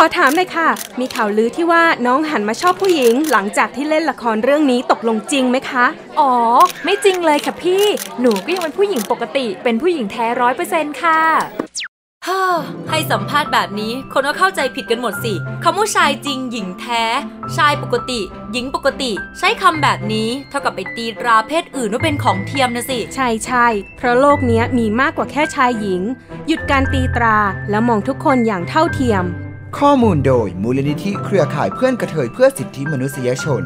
ขอถามเลยค่ะ มีข่าวลือที่ว่าน้องหันมาชอบผู้หญิง หลังจากที่เล่นละครเรื่องนี้ตกลงจริงไหมคะ อ๋อ ไม่จริงเลยค่ะพี่ หนูก็ยังเป็นผู้หญิงปกติ เป็นผู้หญิงแท้ร้อยเปอร์เซ็นต์ค่ะฮ่าให้สัมภาษณ์แบบนี้ คนก็เข้าใจผิดกันหมดสิคำว่าชายจริงหญิงแท้ ชายปกติ หญิงปกติ ใช้คำแบบนี้เท่ากับไปตีตราเพศอื่นว่าเป็นของเทียมนะสิ ใช่ใช่เพราะโลกเนี้ยมีมากกว่าแค่ชายหญิง หยุดการตีตราแล้วมองทุกคนอย่างเท่าเทียม ข้อมูลโดยมูลนิธิเครือข่ายเพื่อนกระเทยเพื่อสิทธิมนุษยชน